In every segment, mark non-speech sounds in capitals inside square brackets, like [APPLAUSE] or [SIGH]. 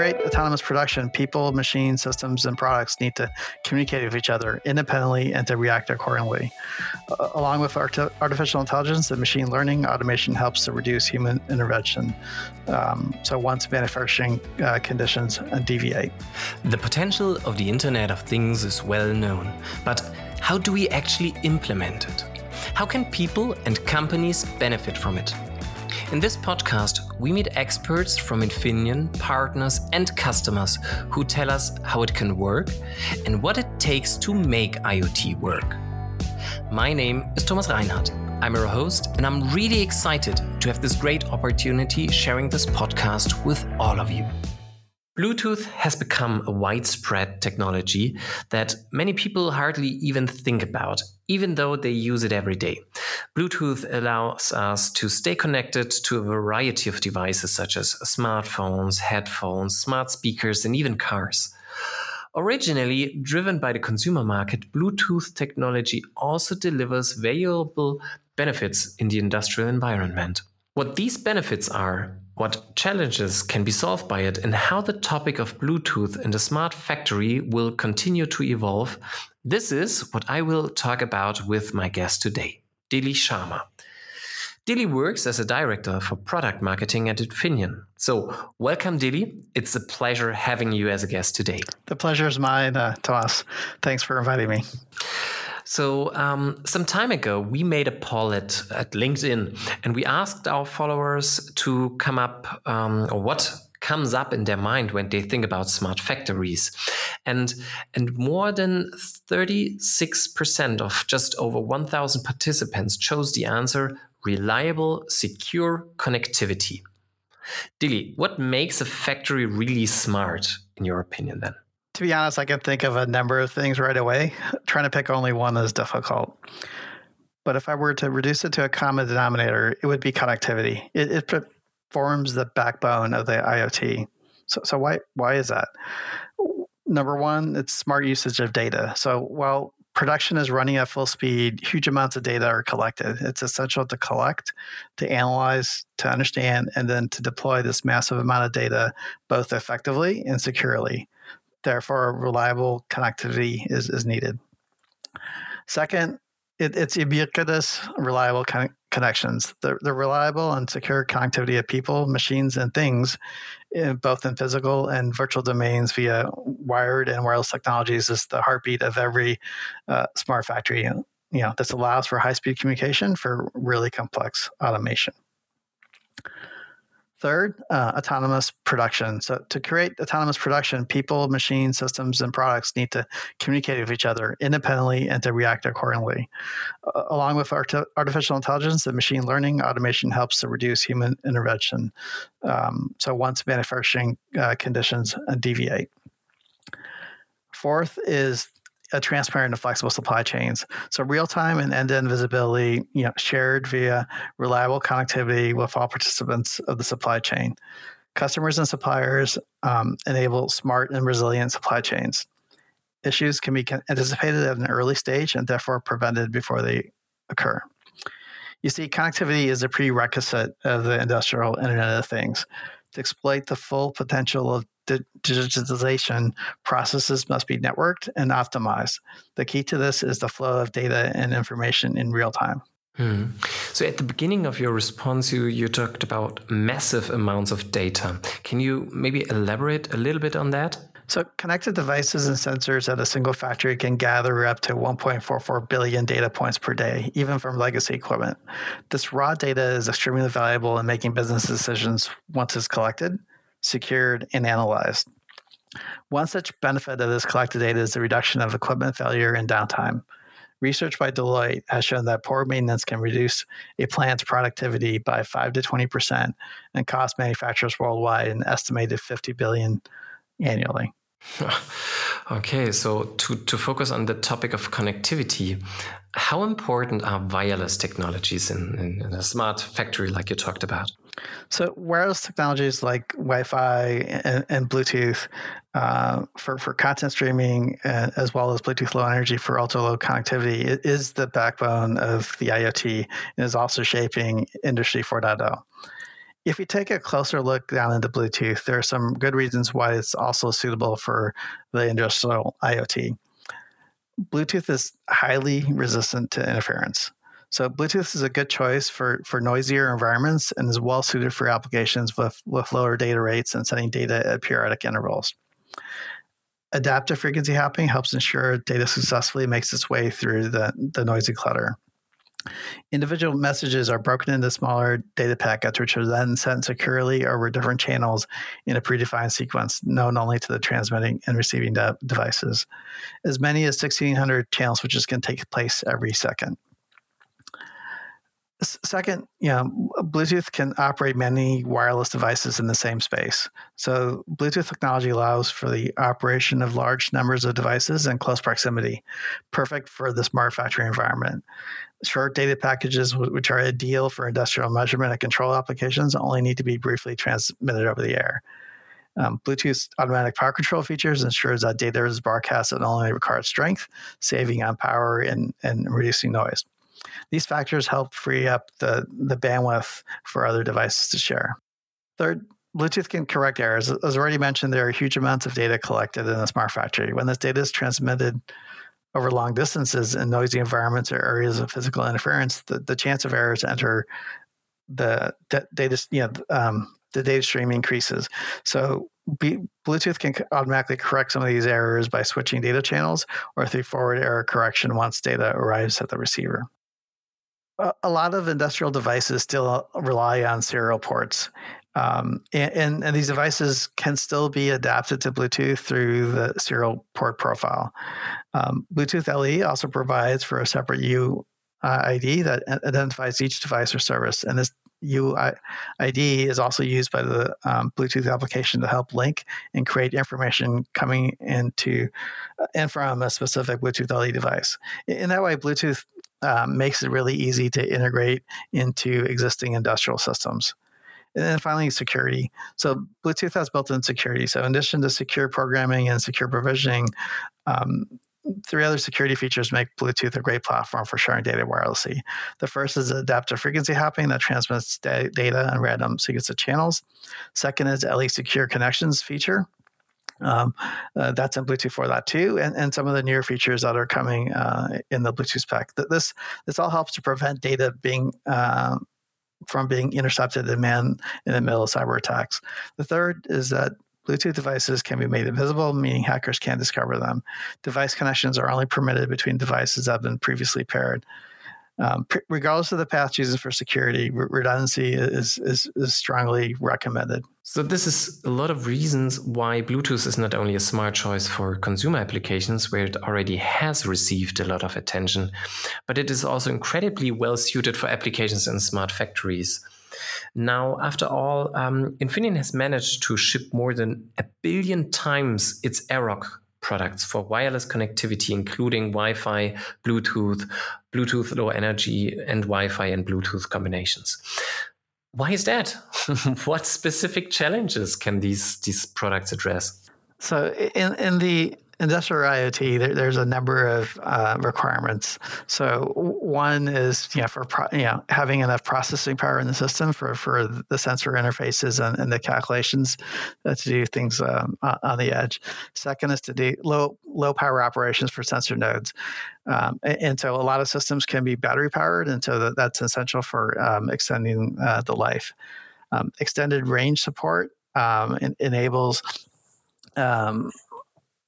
create autonomous production, people, machines, systems, and products need to communicate with each other independently and to react accordingly. Uh, along with art- artificial intelligence and machine learning, automation helps to reduce human intervention. Um, so once manufacturing uh, conditions deviate. The potential of the Internet of Things is well known, but how do we actually implement it? How can people and companies benefit from it? In this podcast, we meet experts from Infineon, partners, and customers who tell us how it can work and what it takes to make IoT work. My name is Thomas Reinhardt. I'm your host, and I'm really excited to have this great opportunity sharing this podcast with all of you. Bluetooth has become a widespread technology that many people hardly even think about, even though they use it every day. Bluetooth allows us to stay connected to a variety of devices such as smartphones, headphones, smart speakers, and even cars. Originally driven by the consumer market, Bluetooth technology also delivers valuable benefits in the industrial environment. What these benefits are what challenges can be solved by it, and how the topic of Bluetooth in the smart factory will continue to evolve, this is what I will talk about with my guest today, Dilli Sharma. Dilli works as a director for product marketing at Infineon. So, welcome, Dilli. It's a pleasure having you as a guest today. The pleasure is mine, uh, Tomas. Thanks for inviting me. So um, some time ago, we made a poll at, at LinkedIn, and we asked our followers to come up um, or what comes up in their mind when they think about smart factories. And, and more than 36% of just over 1,000 participants chose the answer reliable, secure connectivity. Dilli, what makes a factory really smart, in your opinion, then? to be honest, I can think of a number of things right away. [LAUGHS] Trying to pick only one is difficult. But if I were to reduce it to a common denominator, it would be connectivity. It, it forms the backbone of the IoT. So, so why why is that? Number one, it's smart usage of data. So while production is running at full speed, huge amounts of data are collected. It's essential to collect, to analyze, to understand, and then to deploy this massive amount of data both effectively and securely. Therefore, reliable connectivity is, is needed. Second, it, it's ubiquitous, reliable con- connections. The, the reliable and secure connectivity of people, machines, and things, in, both in physical and virtual domains via wired and wireless technologies, is the heartbeat of every uh, smart factory. You know, this allows for high speed communication for really complex automation. Third, uh, autonomous production. So, to create autonomous production, people, machines, systems, and products need to communicate with each other independently and to react accordingly. Uh, along with art- artificial intelligence and machine learning, automation helps to reduce human intervention. Um, so, once manufacturing uh, conditions deviate. Fourth is a transparent and flexible supply chains. So real time and end to end visibility, you know, shared via reliable connectivity with all participants of the supply chain. Customers and suppliers um, enable smart and resilient supply chains. Issues can be anticipated at an early stage and therefore prevented before they occur. You see, connectivity is a prerequisite of the industrial Internet of Things. To exploit the full potential of digitization, processes must be networked and optimized. The key to this is the flow of data and information in real time. Hmm. So, at the beginning of your response, you, you talked about massive amounts of data. Can you maybe elaborate a little bit on that? So, connected devices and sensors at a single factory can gather up to 1.44 billion data points per day, even from legacy equipment. This raw data is extremely valuable in making business decisions once it's collected secured, and analyzed. One such benefit of this collected data is the reduction of equipment failure and downtime. Research by Deloitte has shown that poor maintenance can reduce a plant's productivity by 5 to 20% and cost manufacturers worldwide an estimated 50 billion annually. [LAUGHS] Okay, so to, to focus on the topic of connectivity, how important are wireless technologies in, in, in a smart factory like you talked about? So wireless technologies like Wi-Fi and, and Bluetooth uh, for for content streaming, uh, as well as Bluetooth Low Energy for ultra low connectivity, is the backbone of the IoT and is also shaping Industry 4.0. if you take a closer look down into Bluetooth, there are some good reasons why it's also suitable for the industrial IoT. Bluetooth is highly resistant to interference. So Bluetooth is a good choice for, for noisier environments and is well suited for applications with, with lower data rates and sending data at periodic intervals. Adaptive frequency hopping helps ensure data successfully makes its way through the, the noisy clutter. Individual messages are broken into smaller data packets, which are then sent securely over different channels in a predefined sequence, known only to the transmitting and receiving de- devices. As many as 1,600 channels, channel switches can take place every second. Second, you know, Bluetooth can operate many wireless devices in the same space. So, Bluetooth technology allows for the operation of large numbers of devices in close proximity, perfect for the smart factory environment. Short data packages, which are ideal for industrial measurement and control applications, only need to be briefly transmitted over the air. Um, Bluetooth's automatic power control features ensures that data is broadcast at only required strength, saving on power and, and reducing noise. These factors help free up the, the bandwidth for other devices to share. Third, Bluetooth can correct errors. As already mentioned, there are huge amounts of data collected in a smart factory. When this data is transmitted over long distances in noisy environments or areas of physical interference, the, the chance of errors enter the data, you know, um, the data stream increases. So B, Bluetooth can automatically correct some of these errors by switching data channels or through forward error correction once data arrives at the receiver a lot of industrial devices still rely on serial ports. Um, and, and, these devices can still be adapted to Bluetooth through the serial port profile. Um, Bluetooth LE also provides for a separate UID that identifies each device or service. And this UID is also used by the um, Bluetooth application to help link and create information coming into and from a specific Bluetooth LE device. In that way, Bluetooth um, makes it really easy to integrate into existing industrial systems. And then finally, security. So Bluetooth has built-in security. So in addition to secure programming and secure provisioning, um, three other security features make Bluetooth a great platform for sharing data wirelessly. The first is adaptive frequency hopping that transmits data on random sequence of channels. Second is LE Secure Connections feature, um, uh, that's in Bluetooth 4.2, and, and some of the newer features that are coming uh, in the Bluetooth spec. This this all helps to prevent data being uh, from being intercepted and man in the middle of cyber attacks. The third is that Bluetooth devices can be made invisible, meaning hackers can't discover them. Device connections are only permitted between devices that have been previously paired um, regardless of the path chosen for security, redundancy is, is, is strongly recommended. So this is a lot of reasons why Bluetooth is not only a smart choice for consumer applications where it already has received a lot of attention, but it is also incredibly well suited for applications in smart factories. Now, after all, um, Infineon has managed to ship more than a billion times its AIROC products for wireless connectivity, including Wi Fi, Bluetooth, Bluetooth Low Energy, and Wi Fi and Bluetooth combinations. Why is that? [LAUGHS] what specific challenges can these, these products address? So, in, in the industrial IoT, there, there's a number of uh, requirements. So one is you know for pro, you know having enough processing power in the system for for the sensor interfaces and, and the calculations uh, to do things um, on the edge. Second is to do low low power operations for sensor nodes. Um, and, and, so a lot of systems can be battery powered, and so that, that's essential for um, extending uh, the life. Um, extended range support um, enables um,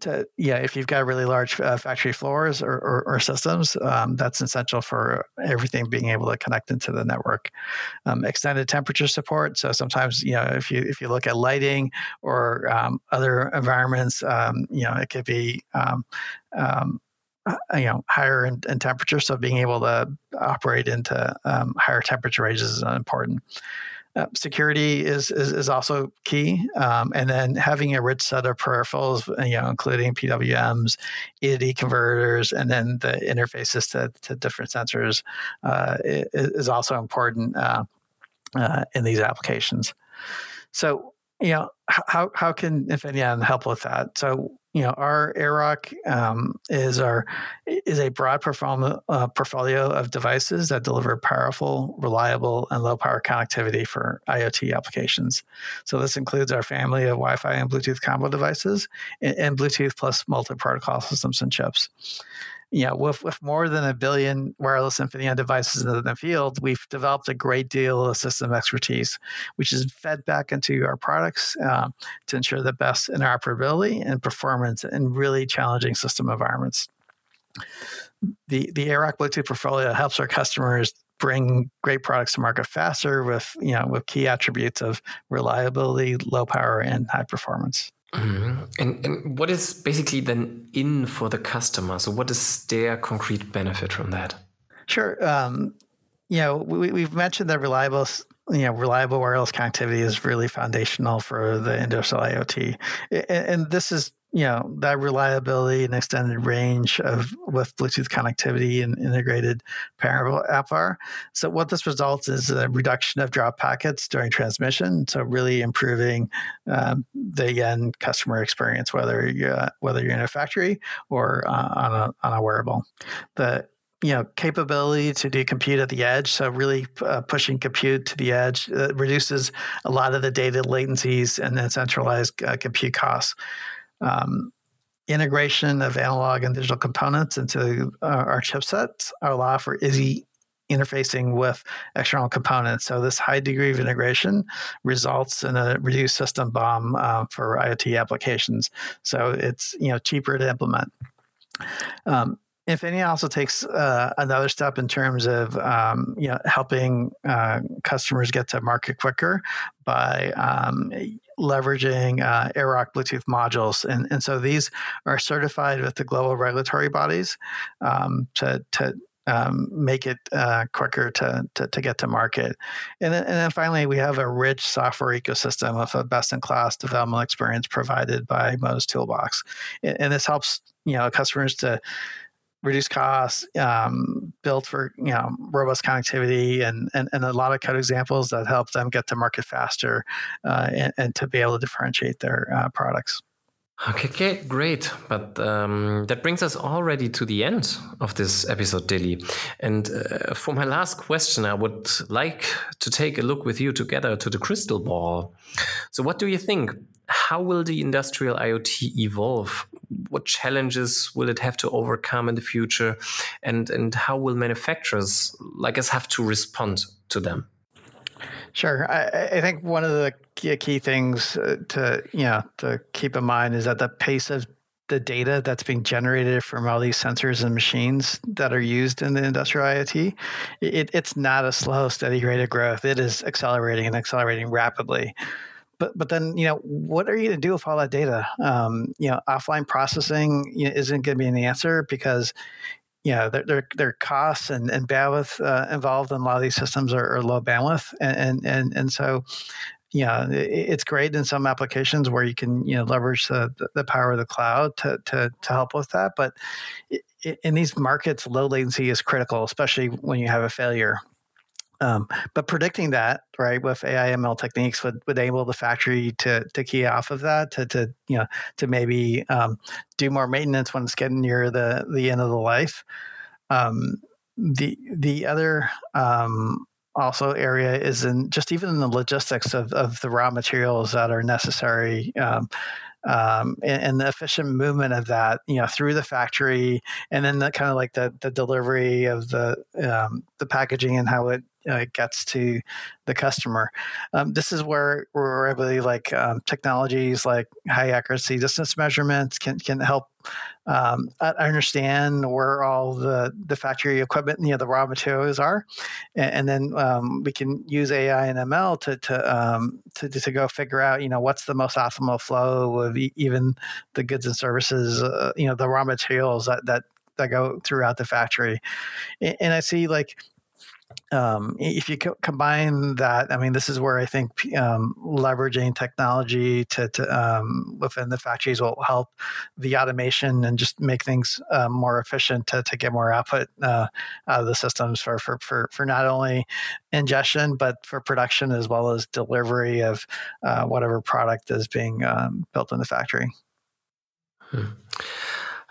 to yeah if you've got really large uh, factory floors or, or, or systems um, that's essential for everything being able to connect into the network. Um, extended temperature support. So sometimes you know if you if you look at lighting or um, other environments um, you know it could be um, um, uh, you know higher in, in, temperature. So being able to operate into higher temperature ranges is important uh, security is, is, is also key, um, and then having a rich set of peripherals, you know, including PWMs, E converters, and then the interfaces to, to different sensors uh, is, is, also important uh, uh, in these applications. So you know, how how can Infineon help with that? So you know, our AIROC um, is our is a broad portfolio, uh, portfolio of devices that deliver powerful, reliable, and low power connectivity for IoT applications. So this includes our family of Wi-Fi and Bluetooth combo devices and, and Bluetooth plus multi-protocol systems and chips you know, with, with more than a billion wireless Infineon devices in the field, we've developed a great deal of system expertise, which is fed back into our products uh, to ensure the best interoperability and performance in really challenging system environments. The the AIROC Bluetooth portfolio helps our customers bring great products to market faster with you know with key attributes of reliability, low power, and high performance. Mm-hmm. And, and what is basically then in for the customer? So, what is their concrete benefit from that? Sure. Um, you know, we, we've mentioned that reliable you know, reliable wireless connectivity is really foundational for the industrial IoT, and, and this is you know that reliability and extended range of with Bluetooth connectivity and integrated parent APVAR. So what this results is a reduction of drop packets during transmission. So really improving um, the end customer experience, whether you uh, whether you're in a factory or uh, on a on a wearable. The you know capability to do compute at the edge so really uh, pushing compute to the edge uh, reduces a lot of the data latencies and then centralized uh, compute costs um, integration of analog and digital components into uh, our chipsets allow for easy interfacing with external components. So this high degree of integration results in a reduced system BOM uh, for IoT applications. So it's you know cheaper to implement. Um, Infineon also takes uh, another step in terms of um, you know helping uh, customers get to market quicker by um, leveraging uh, AIROC Bluetooth modules, and and so these are certified with the global regulatory bodies um, to to um, make it uh, quicker to, to, to get to market. And then, and then finally, we have a rich software ecosystem of a best in class development experience provided by ModusToolbox, and, and this helps you know customers to reduce costs, um, built for you know robust connectivity, and, and and a lot of code examples that help them get to market faster uh, and, and, to be able to differentiate their uh, products. Okay, okay, great. But um, that brings us already to the end of this episode, Dilli. And uh, for my last question, I would like to take a look with you together to the crystal ball. So, what do you think? How will the industrial IoT evolve? What challenges will it have to overcome in the future? And, and how will manufacturers like us have to respond to them? Sure. I, I, think one of the key, things uh, to you know to keep in mind is that the pace of the data that's being generated from all these sensors and machines that are used in the industrial IoT, it, it's not a slow, steady rate of growth. It is accelerating and accelerating rapidly. But but then you know what are you going to do with all that data? Um, you know, offline processing you know, isn't going to be an answer because you know, their their, their costs and, and bandwidth uh, involved in a lot of these systems are, are low bandwidth, and and and so yeah, it's great in some applications where you can you know leverage the, the power of the cloud to to to help with that. But in these markets, low latency is critical, especially when you have a failure. Um, but predicting that, right, with AI ML techniques would, would enable the factory to to key off of that to to you know to maybe um, do more maintenance when it's getting near the the end of the life. Um, the the other um, also area is in just even in the logistics of, of the raw materials that are necessary um, um, and, and, the efficient movement of that, you know, through the factory, and then the kind of like the the delivery of the um, the packaging and how it uh, gets to the customer. Um, this is where I believe like um, technologies like high accuracy distance measurements can can help um, understand where all the the factory equipment, you know, the raw materials are, and, and then um, we can use AI and ML to to, um, to to go figure out, you know, what's the most optimal flow of e- even the goods and services, uh, you know, the raw materials that that that go throughout the factory, and I see like um, if you co- combine that, I mean, this is where I think um, leveraging technology to, to um, within the factories will help the automation and just make things uh, more efficient to, to get more output uh, out of the systems for, for, for, for not only ingestion, but for production as well as delivery of uh, whatever product is being um, built in the factory. Hmm.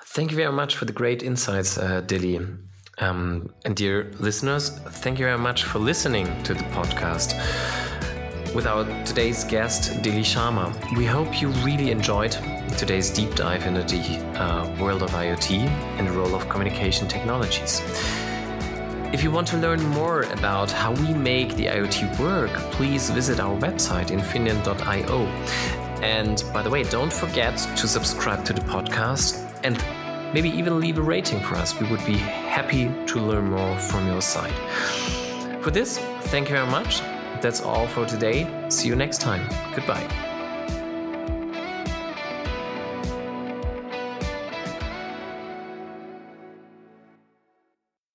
Thank you very much for the great insights, uh, Dilli. Um, and dear listeners, thank you very much for listening to the podcast. With our today's guest, Dilli Sharma, we hope you really enjoyed today's deep dive into the uh, world of IoT and the role of communication technologies. If you want to learn more about how we make the IoT work, please visit our website infineon.io. And by the way, don't forget to subscribe to the podcast and maybe even leave a rating for us. We would be happy to learn more from your side. For this, thank you very much. That's all for today. See you next time. Goodbye.